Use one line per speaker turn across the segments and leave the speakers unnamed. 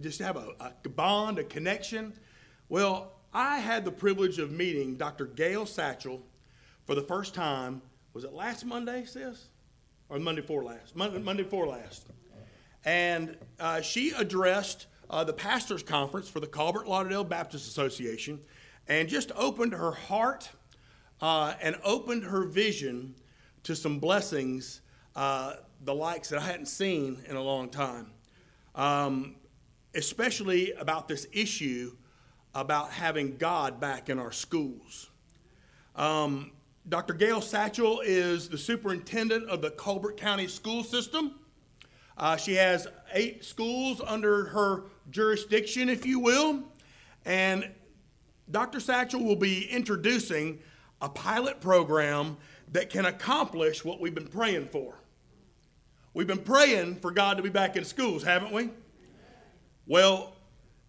Just have a, a bond, a connection. Well, I had the privilege of meeting Dr. Gail Satchel for the first time. Was it last Monday, sis? Or Monday before last? Monday, Monday before last. And uh, she addressed uh, the pastors' conference for the Colbert Lauderdale Baptist Association and just opened her heart uh, and opened her vision to some blessings, uh, the likes that I hadn't seen in a long time, um, especially about this issue about having God back in our schools. Um, Dr. Gail Satchel is the superintendent of the Colbert County school system. Uh, she has eight schools under her jurisdiction, if you will. And Dr. Satchel will be introducing a pilot program that can accomplish what we've been praying for. We've been praying for God to be back in schools, haven't we? Well,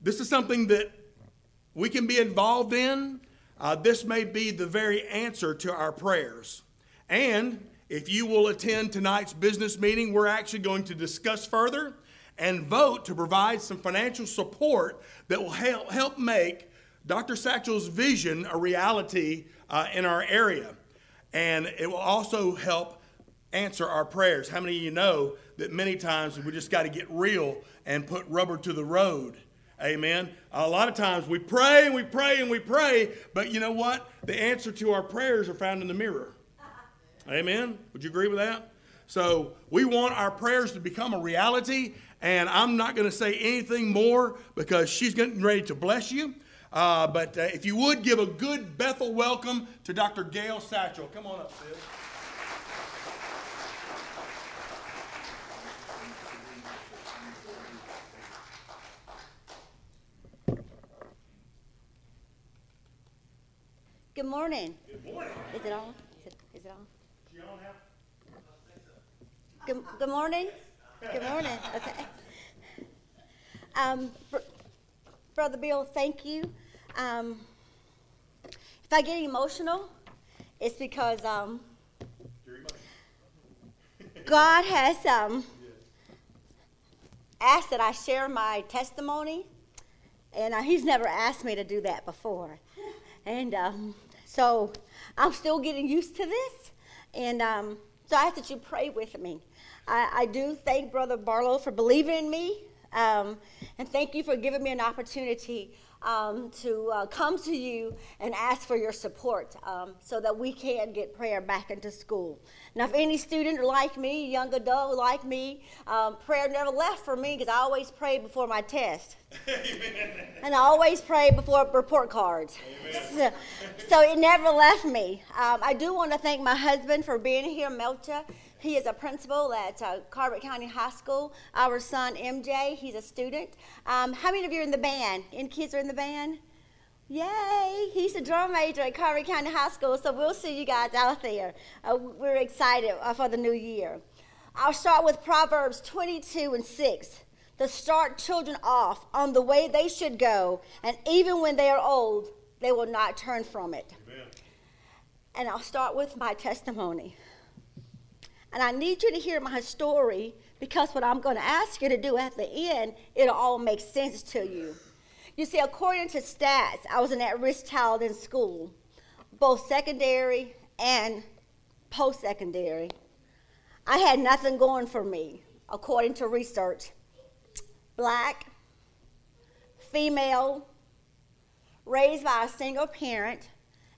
this is something that we can be involved in. Uh, this may be the very answer to our prayers. And if you will attend tonight's business meeting, we're actually going to discuss further and vote to provide some financial support that will help, help make Dr. Satchel's vision a reality uh, in our area. And it will also help answer our prayers. How many of you know that many times we just got to get real and put rubber to the road? Amen. A lot of times we pray and we pray and we pray, but you know what? The answer to our prayers are found in the mirror. Amen. Would you agree with that? So we want our prayers to become a reality, and I'm not going to say anything more because she's getting ready to bless you. Uh, but uh, if you would give a good Bethel welcome to Dr. Gail Satchel. Come on up, sis.
Good morning.
Good morning.
Is it on? Is it, is it on? Good, good morning. Good morning. Okay. Um, Br- Brother Bill, thank you. Um, if I get emotional, it's because um, God has um, asked that I share my testimony, and uh, He's never asked me to do that before. And um, so I'm still getting used to this. And um, so I ask that you pray with me. I, I do thank Brother Barlow for believing in me. Um, and thank you for giving me an opportunity um, to uh, come to you and ask for your support um, so that we can get prayer back into school. Now, if any student like me, young adult like me, um, prayer never left for me because I always pray before my test. and I always pray before report cards. So, so, it never left me. Um, I do want to thank my husband for being here, Melcha. He is a principal at uh, Colbert County High School. Our son, MJ, he's a student. Um, how many of you are in the band? Any kids are in the band? Yay! He's a drum major at Colbert County High School, so we'll see you guys out there. Uh, we're excited uh, for the new year. I'll start with Proverbs 22 and 6 to start children off on the way they should go, and even when they are old, they will not turn from it. Amen. And I'll start with my testimony. And I need you to hear my story because what I'm going to ask you to do at the end, it'll all make sense to you. You see, according to stats, I was an at risk child in school, both secondary and post secondary. I had nothing going for me, according to research. Black, female, raised by a single parent,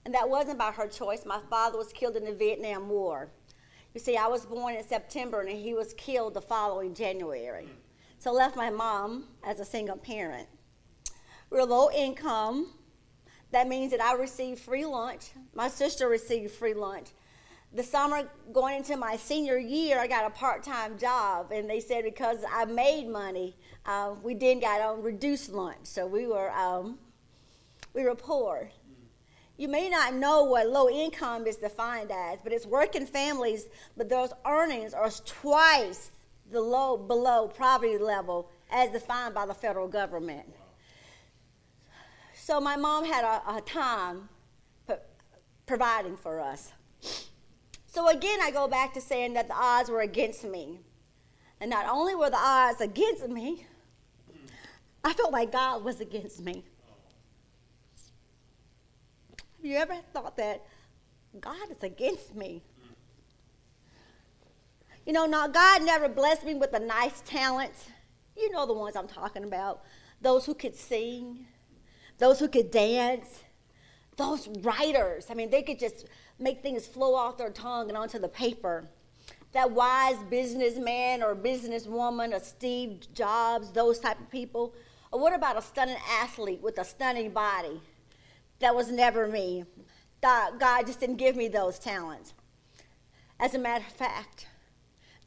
and that wasn't by her choice. My father was killed in the Vietnam War. You see, I was born in September and he was killed the following January. So I left my mom as a single parent. We're low income. That means that I received free lunch. My sister received free lunch. The summer going into my senior year, I got a part time job, and they said because I made money, uh, we then got on reduced lunch. So we were, um, we were poor. You may not know what low income is defined as, but it's working families, but those earnings are twice the low below poverty level as defined by the federal government. So my mom had a, a time providing for us. So again, I go back to saying that the odds were against me. And not only were the odds against me, I felt like God was against me. You ever thought that God is against me? You know, now God never blessed me with a nice talent. You know the ones I'm talking about. Those who could sing, those who could dance, those writers. I mean, they could just make things flow off their tongue and onto the paper. That wise businessman or businesswoman, a Steve Jobs, those type of people. Or what about a stunning athlete with a stunning body? That was never me. God just didn't give me those talents. As a matter of fact,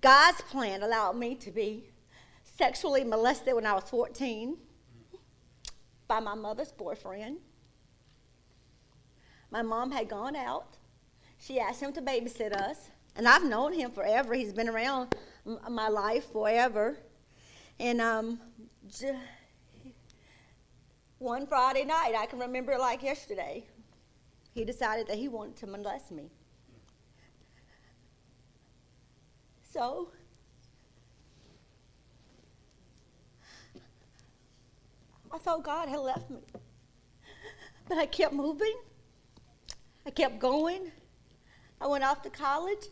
God's plan allowed me to be sexually molested when I was 14 by my mother's boyfriend. My mom had gone out. She asked him to babysit us. And I've known him forever. He's been around my life forever. And um, one Friday night, I can remember it like yesterday, he decided that he wanted to molest me. So, I thought God had left me. But I kept moving. I kept going. I went off to college.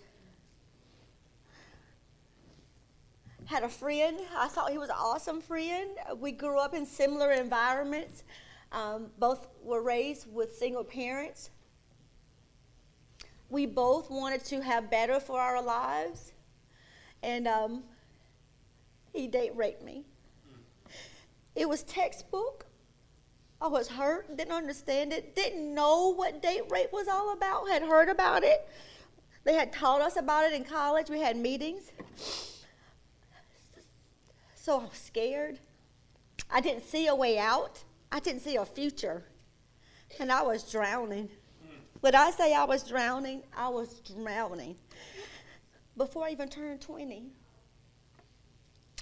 Had a friend. I thought he was an awesome friend. We grew up in similar environments. Um, both were raised with single parents. We both wanted to have better for our lives. And um, he date raped me. It was textbook. I was hurt, didn't understand it, didn't know what date rape was all about, had heard about it. They had taught us about it in college. We had meetings. So I was scared. I didn't see a way out. I didn't see a future. And I was drowning. When I say I was drowning, I was drowning before I even turned 20.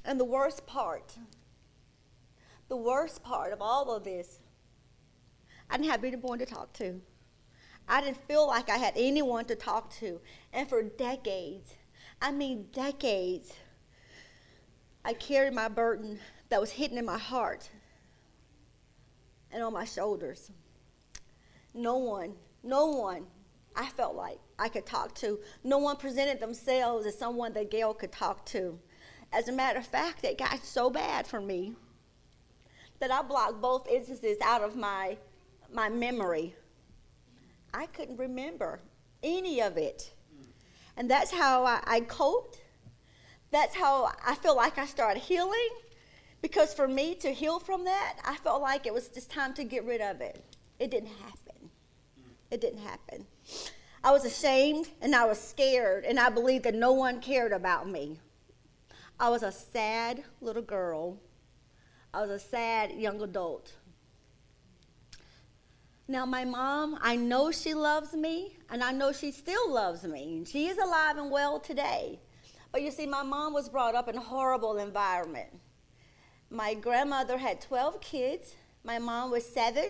And the worst part, the worst part of all of this, I didn't have anyone to talk to. I didn't feel like I had anyone to talk to. And for decades, I mean decades, I carried my burden that was hidden in my heart and on my shoulders. No one, no one I felt like I could talk to. No one presented themselves as someone that Gail could talk to. As a matter of fact, it got so bad for me that I blocked both instances out of my, my memory. I couldn't remember any of it. And that's how I, I coped. That's how I feel like I started healing. Because for me to heal from that, I felt like it was just time to get rid of it. It didn't happen. It didn't happen. I was ashamed and I was scared, and I believed that no one cared about me. I was a sad little girl. I was a sad young adult. Now, my mom, I know she loves me, and I know she still loves me. And she is alive and well today. But you see, my mom was brought up in a horrible environment. My grandmother had 12 kids, my mom was seven,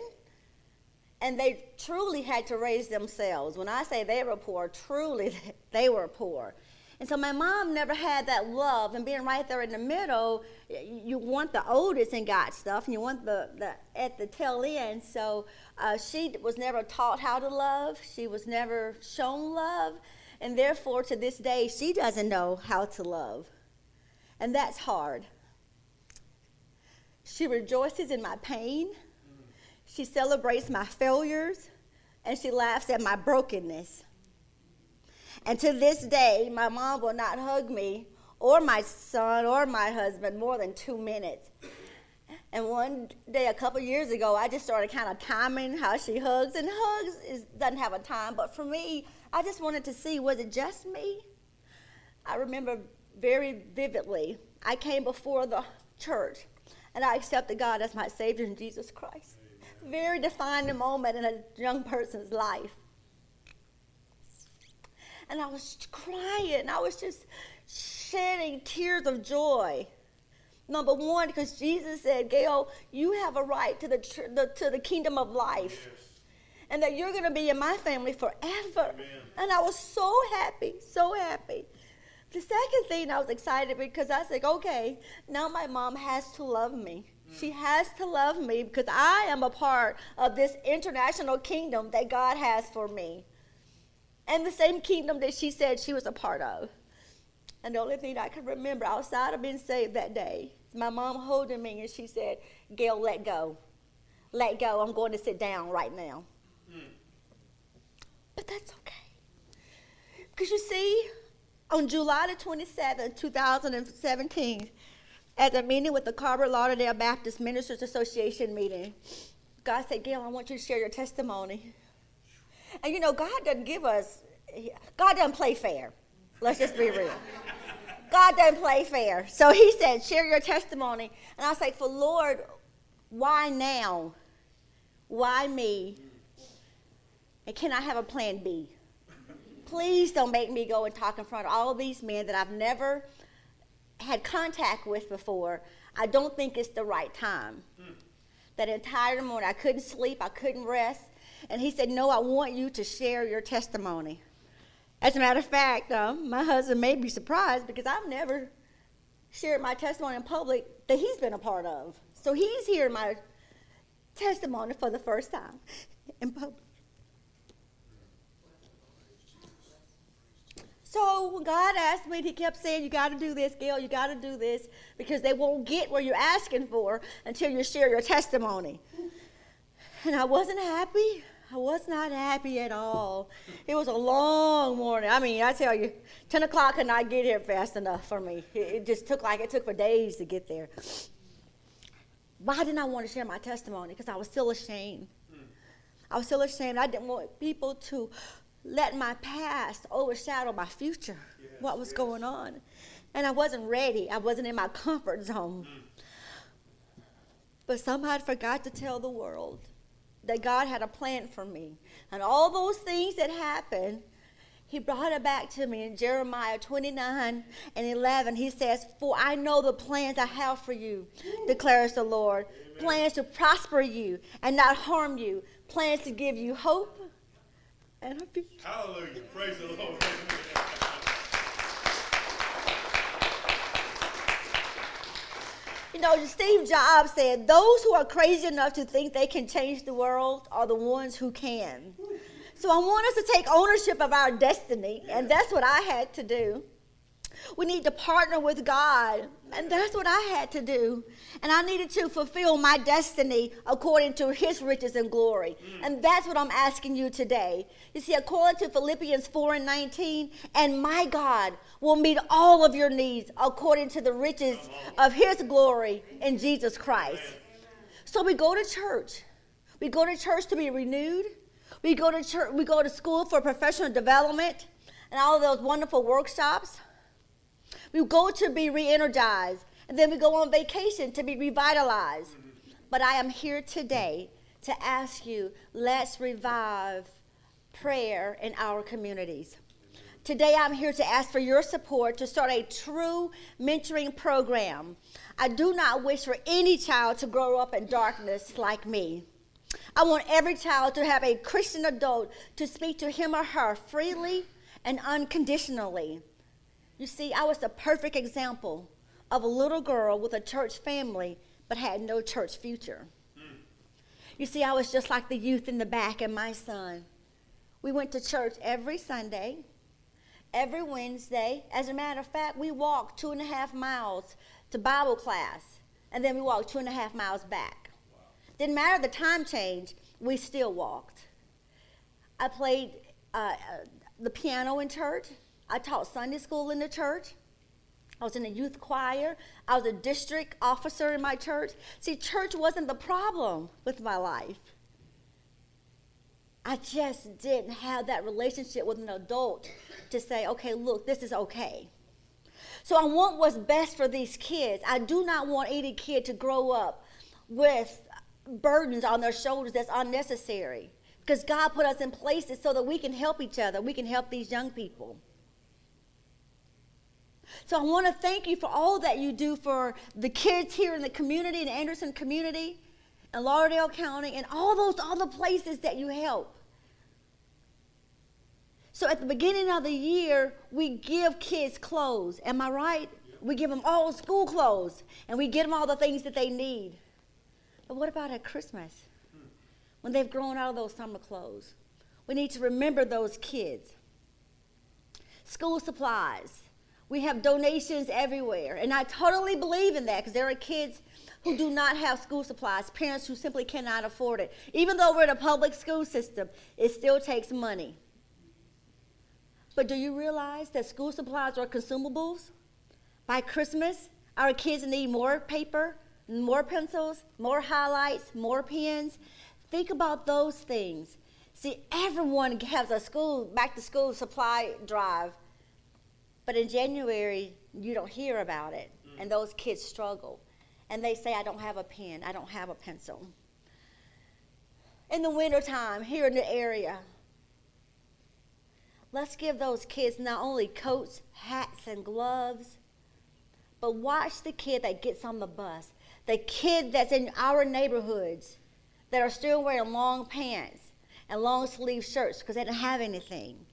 and they truly had to raise themselves. When I say they were poor, truly they were poor. And so my mom never had that love, and being right there in the middle, you want the oldest in God's stuff, and you want the, the at the tail end. So uh, she was never taught how to love. She was never shown love, and therefore to this day she doesn't know how to love, and that's hard. She rejoices in my pain. She celebrates my failures and she laughs at my brokenness. And to this day, my mom will not hug me or my son or my husband more than two minutes. And one day, a couple years ago, I just started kind of timing how she hugs, and hugs is, doesn't have a time. But for me, I just wanted to see was it just me? I remember very vividly, I came before the church and I accepted God as my Savior in Jesus Christ very defining moment in a young person's life. And I was crying. I was just shedding tears of joy. Number one, because Jesus said, Gail, you have a right to the, the to the kingdom of life. Yes. And that you're going to be in my family forever. Amen. And I was so happy, so happy. The second thing I was excited because I said, okay, now my mom has to love me. Mm. She has to love me because I am a part of this international kingdom that God has for me. And the same kingdom that she said she was a part of. And the only thing I can remember outside of being saved that day my mom holding me and she said, Gail, let go. Let go. I'm going to sit down right now. But that's okay. Because you see, on July the 27th, 2017, at a meeting with the Colbert Lauderdale Baptist Ministers Association meeting, God said, Gail, I want you to share your testimony. And you know, God doesn't give us, God doesn't play fair. Let's just be real. God doesn't play fair. So he said, share your testimony. And I say, for Lord, why now? Why me? And can I have a plan B? Please don't make me go and talk in front of all these men that I've never had contact with before, I don't think it's the right time. Mm. That entire morning, I couldn't sleep, I couldn't rest. And he said, No, I want you to share your testimony. As a matter of fact, um, my husband may be surprised because I've never shared my testimony in public that he's been a part of. So he's hearing my testimony for the first time in public. So when God asked me, He kept saying, You got to do this, Gail, you got to do this, because they won't get what you're asking for until you share your testimony. And I wasn't happy. I was not happy at all. It was a long morning. I mean, I tell you, 10 o'clock could not get here fast enough for me. It, just took like it took for days to get there. Why didn't I want to share my testimony? Because I was still ashamed. I was still ashamed. I didn't want people to let my past overshadow my future, yes, what was yes. going on. And I wasn't ready, I wasn't in my comfort zone. Mm. But somehow I forgot to tell the world that God had a plan for me. And all those things that happened, he brought it back to me in Jeremiah 29 and 11. He says, For I know the plans I have for you, declares the Lord. Amen. Plans to prosper you and not harm you, plans to give you hope and.
Hallelujah. Praise the Lord.
You know, Steve Jobs said, Those who are crazy enough to think they can change the world are the ones who can. So I want us to take ownership of our destiny, and that's what I had to do. We need to partner with God. And that's what I had to do. And I needed to fulfill my destiny according to his riches and glory. And that's what I'm asking you today. You see, according to Philippians 4 and 19, and my God will meet all of your needs according to the riches of his glory in Jesus Christ. So we go to church. We go to church to be renewed. We go to church, we go to school for professional development and all those wonderful workshops. We go to be re energized, and then we go on vacation to be revitalized. But I am here today to ask you let's revive prayer in our communities. Today, I'm here to ask for your support to start a true mentoring program. I do not wish for any child to grow up in darkness like me. I want every child to have a Christian adult to speak to him or her freely and unconditionally. You see, I was the perfect example of a little girl with a church family but had no church future. Mm. You see, I was just like the youth in the back and my son. We went to church every Sunday, every Wednesday. As a matter of fact, we walked two and a half miles to Bible class, and then we walked two and a half miles back. Wow. Didn't matter the time change, we still walked. I played uh, uh the piano in church. I taught Sunday school in the church. I was in the youth choir. I was a district officer in my church. See, church wasn't the problem with my life. I just didn't have that relationship with an adult to say, okay, look, this is okay. So I want what's best for these kids. I do not want any kid to grow up with burdens on their shoulders that's unnecessary. Because God put us in places so that we can help each other, we can help these young people. So I want to thank you for all that you do for the kids here in the community, in the Anderson community, in Lauderdale County, and all those other places that you help. So at the beginning of the year, we give kids clothes. Am I right? We give them all school clothes, and we get them all the things that they need. But what about at Christmas? When they've grown out of those summer clothes? We need to remember those kids. School supplies. We have donations everywhere. And I totally believe in that because there are kids who do not have school supplies, parents who simply cannot afford it. Even though we're in a public school system, it still takes money. But do you realize that school supplies are consumables? By Christmas, our kids need more paper, more pencils, more highlights, more pens. Think about those things. See, everyone has a school back to school supply drive, but in January you don't hear about it, mm. and those kids struggle, and they say, "I don't have a pen, I don't have a pencil." In the wintertime, here in the area, let's give those kids not only coats, hats, and gloves, but watch the kid that gets on the bus, the kid that's in our neighborhoods that are still wearing long pants and long sleeve shirts because they don't have anything.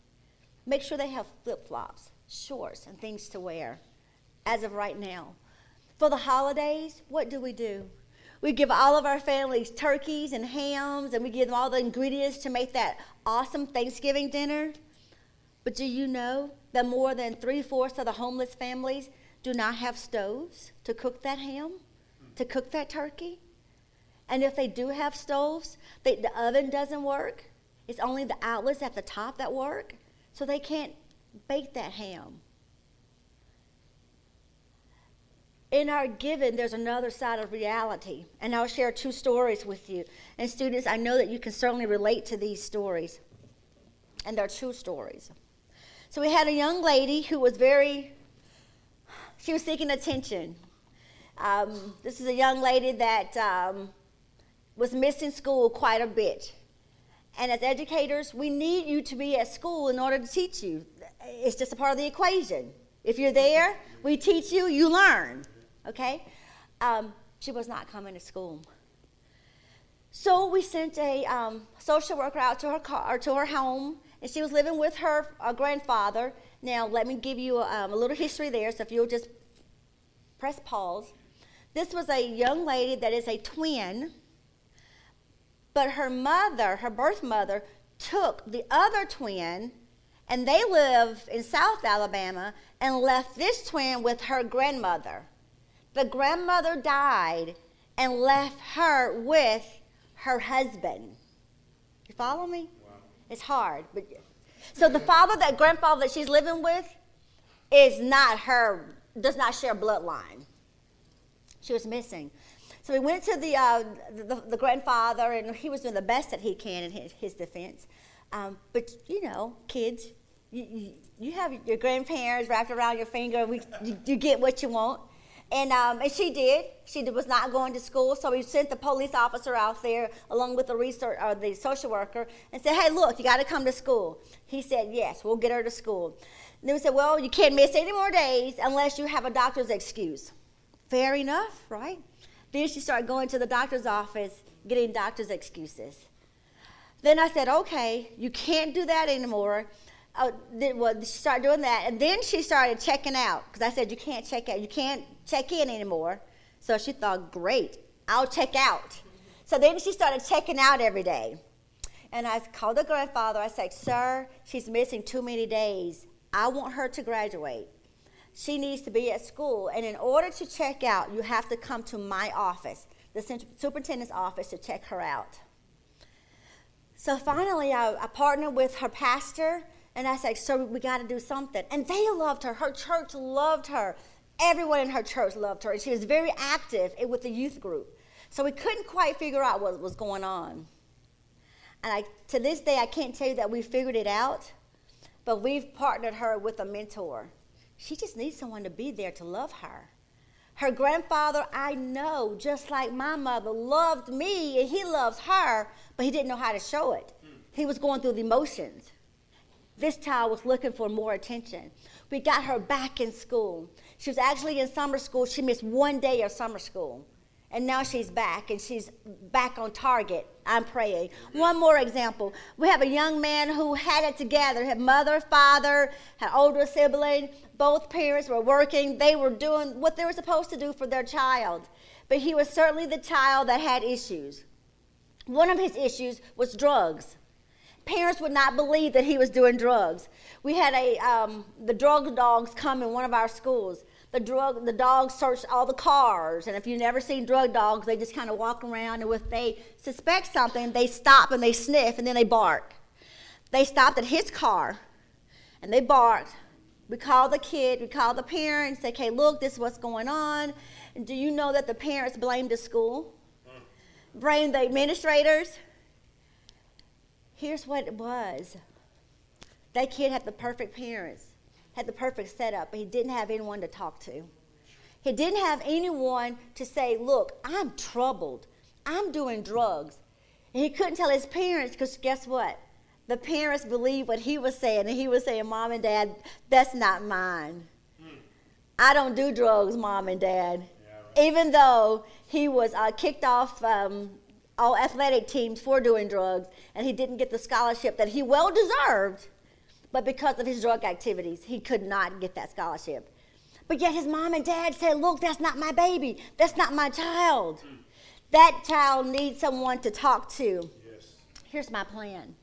Make sure they have flip flops, shorts, and things to wear as of right now. For the holidays, what do we do? We give all of our families turkeys and hams, and we give them all the ingredients to make that awesome Thanksgiving dinner. But do you know that more than three fourths of the homeless families do not have stoves to cook that ham, to cook that turkey? And if they do have stoves, they, the oven doesn't work. It's only the outlets at the top that work, so they can't bake that ham. In our giving, there's another side of reality, and I'll share two stories with you. And students, I know that you can certainly relate to these stories, and they're true stories. So we had a young lady who was very, she was seeking attention. Um, this is a young lady that um, was missing school quite a bit. And as educators, we need you to be at school in order to teach you. It's just a part of the equation. If you're there, we teach you, you learn. Okay? Um, she was not coming to school. So we sent a um, social worker out to her car, to her home, and she was living with her uh, grandfather. Now, let me give you um, a little history there. So if you'll just press pause. This was a young lady that is a twin but her mother, her birth mother, took the other twin, and they live in South Alabama, and left this twin with her grandmother. The grandmother died and left her with her husband. You follow me? Wow. It's hard, but so the father, that grandfather that she's living with, is not her. Does not share bloodline. She was missing. So we went to the, uh, the, the, grandfather, and he was doing the best that he can in his, his defense. Um, but, you know, kids, you, you, have your grandparents wrapped around your finger, we, you, you get what you want. And, um, and she did. She was not going to school, so we sent the police officer out there along with the research or the social worker and said, "Hey, look, you got to come to school." He said, "Yes, we'll get her to school." And then we said, "Well, you can't miss any more days unless you have a doctor's excuse." Fair enough, right? Then she started going to the doctor's office, getting doctor's excuses. Then I said, okay, you can't do that anymore. Oh, well, she started doing that. And then she started checking out because I said, you can't check out. You can't check in anymore. So she thought, great, I'll check out. So then she started checking out every day. And I called the grandfather. I said, sir, she's missing too many days. I want her to graduate she needs to be at school. And in order to check out, you have to come to my office, the superintendent's office, to check her out. So finally, I, I partnered with her pastor, and I said, So we got to do something. And they loved her. Her church loved her. Everyone in her church loved her. And she was very active with the youth group. So we couldn't quite figure out what was going on. And I, to this day, I can't tell you that we figured it out, but we've partnered her with a mentor. She just needs someone to be there to love her. Her grandfather, I know, just like my mother, loved me and he loves her, but he didn't know how to show it. He was going through the emotions. This child was looking for more attention. We got her back in school. She was actually in summer school. She missed one day of summer school. and now she's back and she's back on target. I'm praying. One more example. We have a young man who had it together, had mother, father, had older sibling. Both parents were working. They were doing what they were supposed to do for their child. But he was certainly the child that had issues. One of his issues was drugs. Parents would not believe that he was doing drugs. We had a um, the drug dogs come in one of our schools. The drug the dogs search all the cars and if you've never seen drug dogs they just kind of walk around and if they suspect something they stop and they sniff and then they bark. They stopped at his car and they barked. We called the kid we called the parents said okay look this is what's going on. Do you know that the parents blamed the school blamed the administrators here's what it was that kid had the perfect parents had the perfect setup, but he didn't have anyone to talk to. He didn't have anyone to say, Look, I'm troubled. I'm doing drugs. And he couldn't tell his parents because guess what? The parents believed what he was saying, and he was saying, Mom and Dad, that's not mine. I don't do drugs, Mom and Dad. Even though he was uh, kicked off um, all athletic teams for doing drugs, and he didn't get the scholarship that he well deserved but because of his drug activities, he could not get that scholarship. But yet his mom and dad said, Look, that's not my baby. That's not my child. That child needs someone to talk to. Yes. Here's my plan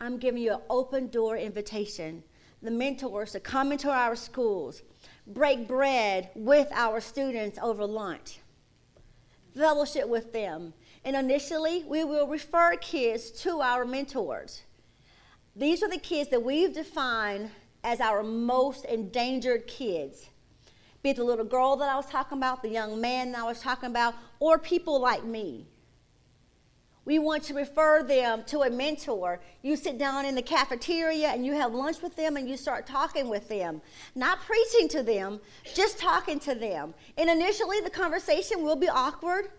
I'm giving you an open door invitation. The mentors to come into our schools, break bread with our students over lunch, fellowship with them. And initially, we will refer kids to our mentors. These are the kids that we've defined as our most endangered kids. Be it the little girl that I was talking about, the young man that I was talking about, or people like me. We want to refer them to a mentor. You sit down in the cafeteria and you have lunch with them and you start talking with them. Not preaching to them, just talking to them. And initially, the conversation will be awkward.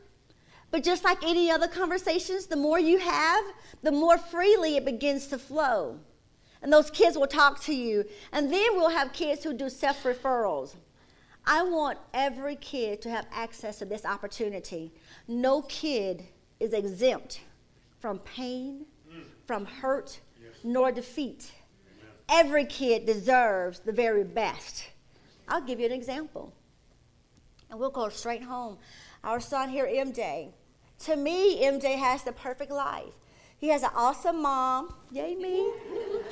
But just like any other conversations, the more you have, the more freely it begins to flow. And those kids will talk to you. And then we'll have kids who do self referrals. I want every kid to have access to this opportunity. No kid is exempt from pain, from hurt, yes. nor defeat. Amen. Every kid deserves the very best. I'll give you an example. And we'll go straight home. Our son here, MJ. To me, MJ has the perfect life. He has an awesome mom. Yay, me.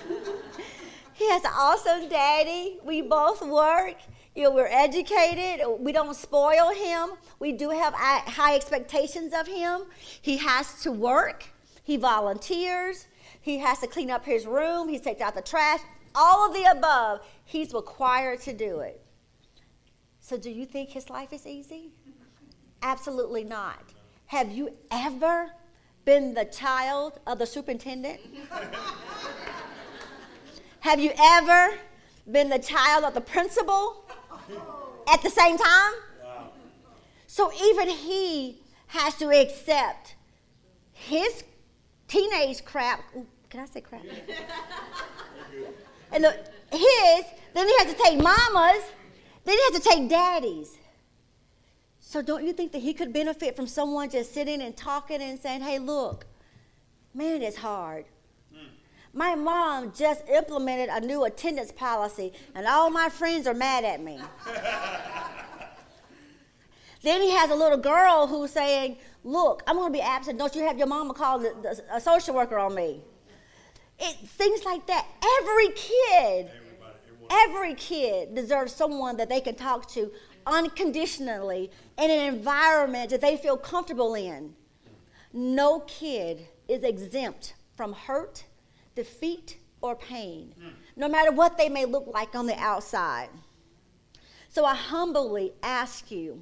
he has an awesome daddy. We both work. You know, we're educated. We don't spoil him. We do have high expectations of him. He has to work. He volunteers. He has to clean up his room. He takes out the trash. All of the above. He's required to do it. So, do you think his life is easy? Absolutely not. Have you ever been the child of the superintendent? Have you ever been the child of the principal at the same time? So even he has to accept his teenage crap. Can I say crap? and the, his, then he has to take mama's, then he has to take daddy's. So don't you think that he could benefit from someone just sitting and talking and saying, hey, look, man, it's hard. My mom just implemented a new attendance policy, and all my friends are mad at me. then he has a little girl who's saying, Look, I'm going to be absent. Don't you have your mama call the, the, a social worker on me? It, things like that. Every kid, every kid deserves someone that they can talk to unconditionally in an environment that they feel comfortable in. No kid is exempt from hurt, defeat, or pain, no matter what they may look like on the outside. So I humbly ask you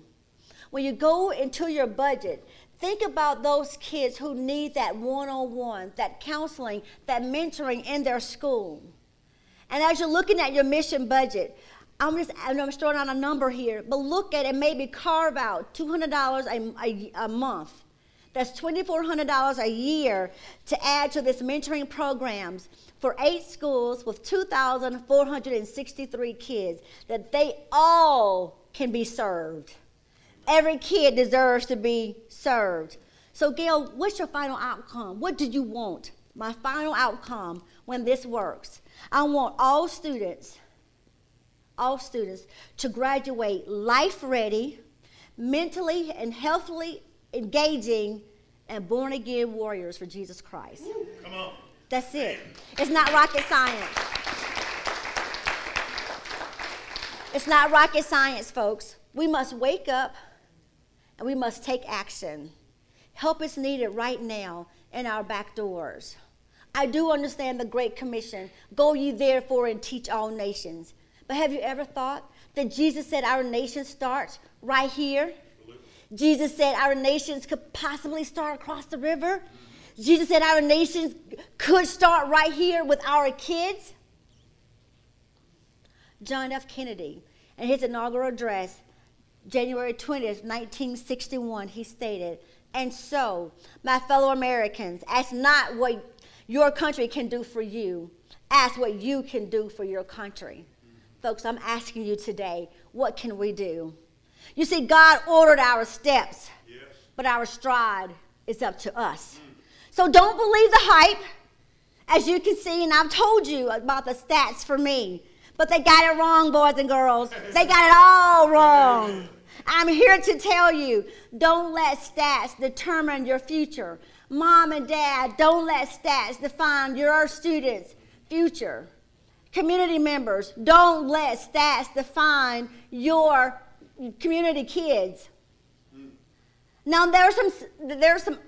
when you go into your budget, think about those kids who need that one on one, that counseling, that mentoring in their school. And as you're looking at your mission budget, I'm just I'm throwing out a number here, but look at it. Maybe carve out two hundred dollars a, a month. That's twenty four hundred dollars a year to add to this mentoring programs for eight schools with two thousand four hundred and sixty three kids. That they all can be served. Every kid deserves to be served. So, Gail, what's your final outcome? What do you want? My final outcome when this works. I want all students, all students, to graduate life ready, mentally and healthily engaging, and born again warriors for Jesus Christ.
Come on.
That's it. It's not rocket science. It's not rocket science, folks. We must wake up and we must take action. Help is needed right now in our back doors. I do understand the Great Commission go ye therefore and teach all nations. But have you ever thought that Jesus said our nation starts right here? Jesus said our nations could possibly start across the river. Jesus said our nations could start right here with our kids. John F. Kennedy, in his inaugural address, January 20th, 1961, he stated, And so, my fellow Americans, ask not what your country can do for you, ask what you can do for your country. Folks, I'm asking you today, what can we do? You see, God ordered our steps, yes. but our stride is up to us. So don't believe the hype. As you can see, and I've told you about the stats for me, but they got it wrong, boys and girls. They got it all wrong. I'm here to tell you don't let stats determine your future. Mom and dad, don't let stats define your students' future. Community members, don't let stats define your community kids. Now there's some there's some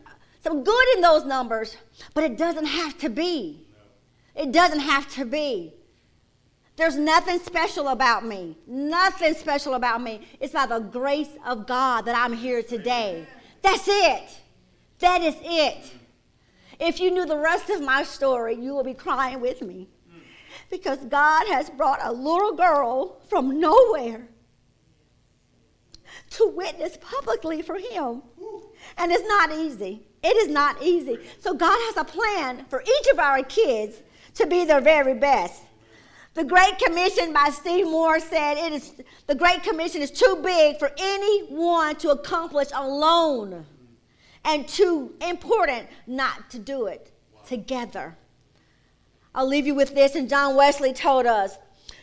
some good in those numbers, but it doesn't have to be. It doesn't have to be. There's nothing special about me. Nothing special about me. It's by the grace of God that I'm here today. That's it. That is it. If you knew the rest of my story, you would be crying with me. Because God has brought a little girl from nowhere to witness publicly for Him. And it's not easy. It is not easy. So God has a plan for each of our kids to be their very best. The Great Commission by Steve Moore said it is the Great Commission is too big for anyone to accomplish alone and too important not to do it together. I'll leave you with this, and John Wesley told us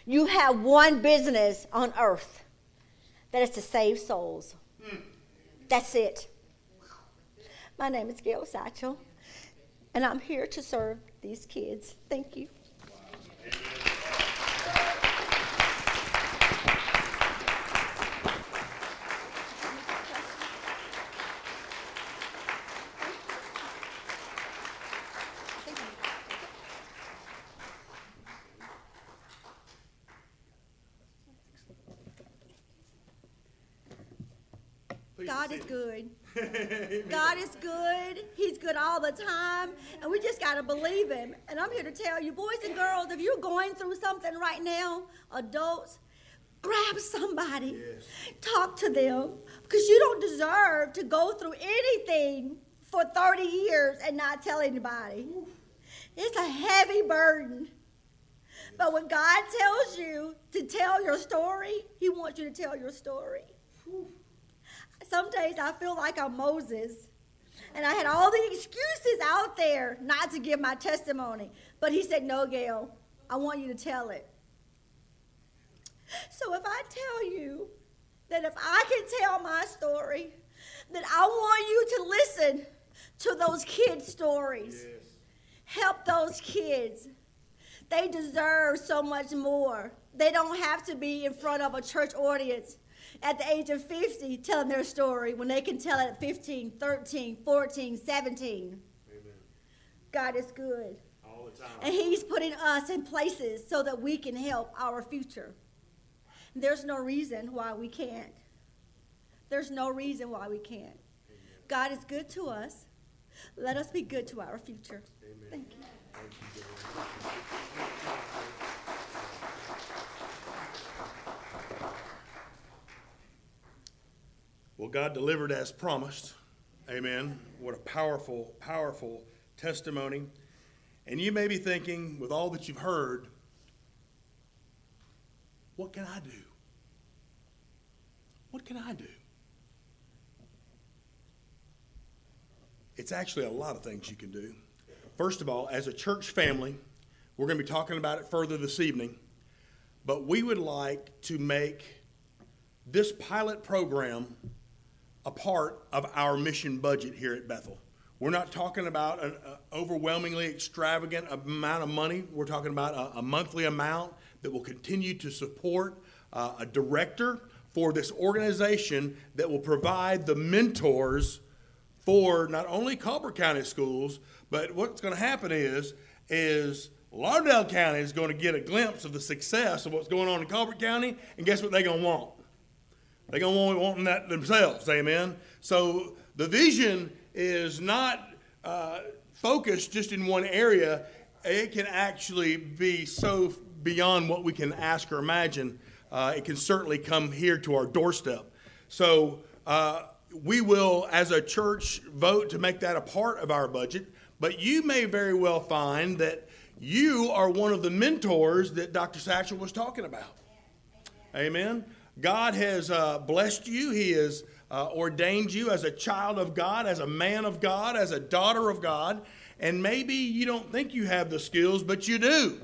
you have one business on earth that is to save souls. That's it. My name is Gail Satchel, and I'm here to serve these kids. Thank you. God is good. God is good. He's good all the time. And we just got to believe Him. And I'm here to tell you, boys and girls, if you're going through something right now, adults, grab somebody, yes. talk to them, because you don't deserve to go through anything for 30 years and not tell anybody. It's a heavy burden. But when God tells you to tell your story, He wants you to tell your story some days I feel like I'm Moses. And I had all the excuses out there not to give my testimony. But he said, No, Gail, I want you to tell it. So if I tell you that if I can tell my story, that I want you to listen to those kids' stories. Yes. Help those kids. They deserve so much more. They don't have to be in front of a church audience at the age of 50 telling their story when they can tell it at 15, 13, 14, 17. Amen. God is good. All the time. And He's putting us in places so that we can help our future. There's no reason why we can't. There's no reason why we can't. Amen. God is good to us. Let us be good to our future. Amen. Thank you. Thank you
Well, God delivered as promised. Amen. What a powerful, powerful testimony. And you may be thinking, with all that you've heard, what can I do? What can I do? It's actually a lot of things you can do. First of all, as a church family, we're going to be talking about it further this evening, but we would like to make this pilot program a part of our mission budget here at Bethel. We're not talking about an overwhelmingly extravagant amount of money. We're talking about a, a monthly amount that will continue to support uh, a director for this organization that will provide the mentors for not only Colbert County schools, but what's going to happen is is Lauderdale County is going to get a glimpse of the success of what's going on in Colbert County, and guess what they're going to want? They're going to want wanting that themselves, amen? So the vision is not uh, focused just in one area. It can actually be so beyond what we can ask or imagine. Uh, it can certainly come here to our doorstep. So uh, we will, as a church, vote to make that a part of our budget. But you may very well find that you are one of the mentors that Dr. Satchel was talking about. Amen. God has uh, blessed you. He has uh, ordained you as a child of God, as a man of God, as a daughter of God. And maybe you don't think you have the skills, but you do.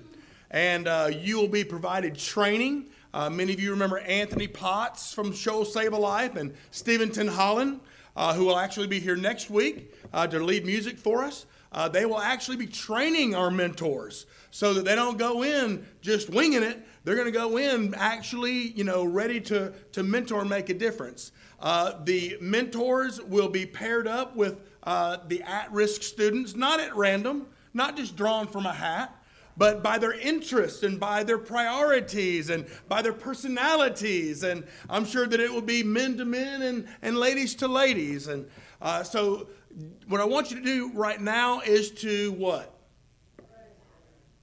And uh, you will be provided training. Uh, many of you remember Anthony Potts from Show Save a Life and Steventon Holland, uh, who will actually be here next week uh, to lead music for us. They will actually be training our mentors so that they don't go in just winging it. They're going to go in actually, you know, ready to, to mentor and make a difference. Uh, the mentors will be paired up with uh, the at risk students, not at random, not just drawn from a hat, but by their interests and by their priorities and by their personalities. And I'm sure that it will be men to men and, and ladies to ladies. And uh, so, what I want you to do right now is to what?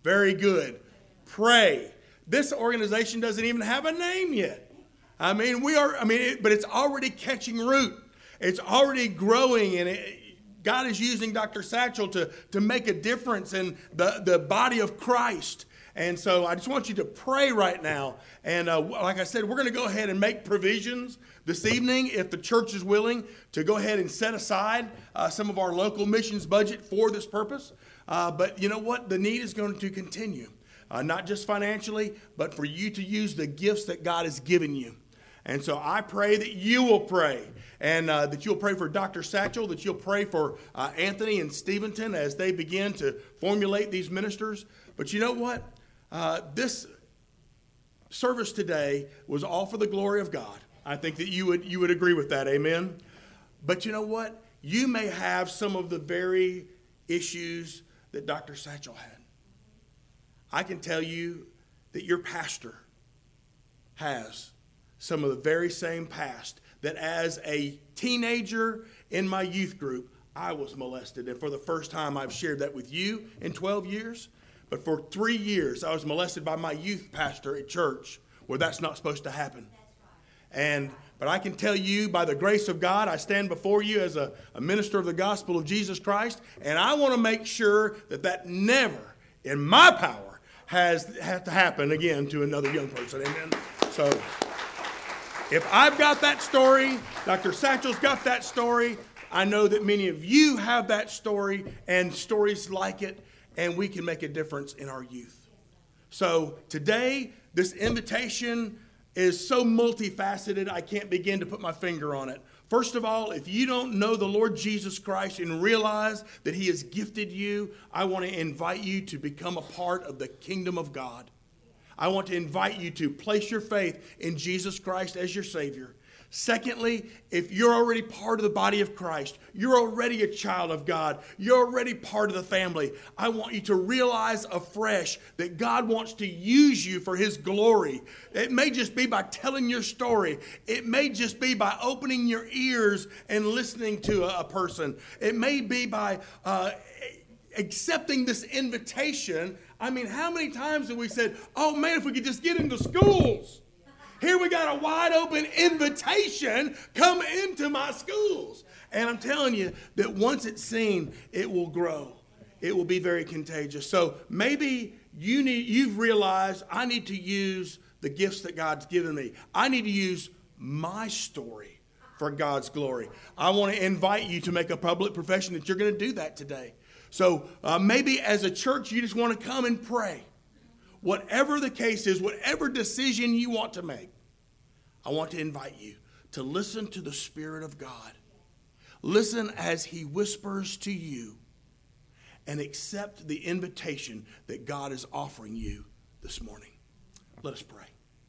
Very good. Pray. This organization doesn't even have a name yet. I mean, we are, I mean, it, but it's already catching root. It's already growing, and it, God is using Dr. Satchel to, to make a difference in the, the body of Christ. And so I just want you to pray right now. And uh, like I said, we're going to go ahead and make provisions this evening, if the church is willing, to go ahead and set aside uh, some of our local missions budget for this purpose. Uh, but you know what? The need is going to continue, uh, not just financially, but for you to use the gifts that God has given you. And so I pray that you will pray and uh, that you'll pray for Dr. Satchel, that you'll pray for uh, Anthony and Steventon as they begin to formulate these ministers. But you know what? Uh, this service today was all for the glory of God. I think that you would, you would agree with that. Amen. But you know what? You may have some of the very issues that Dr. Satchel had. I can tell you that your pastor has some of the very same past that as a teenager in my youth group, I was molested. And for the first time, I've shared that with you in 12 years. But for three years, I was molested by my youth pastor at church, where that's not supposed to happen. And but I can tell you, by the grace of God, I stand before you as a, a minister of the gospel of Jesus Christ, and I want to make sure that that never, in my power, has have to happen again to another young person. Amen. So. If I've got that story, Dr. Satchel's got that story, I know that many of you have that story and stories like it, and we can make a difference in our youth. So today, this invitation is so multifaceted, I can't begin to put my finger on it. First of all, if you don't know the Lord Jesus Christ and realize that He has gifted you, I want to invite you to become a part of the kingdom of God. I want to invite you to place your faith in Jesus Christ as your Savior. Secondly, if you're already part of the body of Christ, you're already a child of God, you're already part of the family, I want you to realize afresh that God wants to use you for His glory. It may just be by telling your story, it may just be by opening your ears and listening to a, person, it may be by uh, accepting this invitation I mean, how many times have we said, oh man, if we could just get into schools? Here we got a wide open invitation come into my schools. And I'm telling you that once it's seen, it will grow. It will be very contagious. So maybe you need you've realized I need to use the gifts that God's given me. I need to use my story for God's glory. I want to invite you to make a public profession that you're going to do that today. So uh, maybe as a church, you just want to come and pray. Whatever the case is, whatever decision you want to make, I want to invite you to listen to the Spirit of God. Listen as He whispers to you and accept the invitation that God is offering you this morning. Let us pray.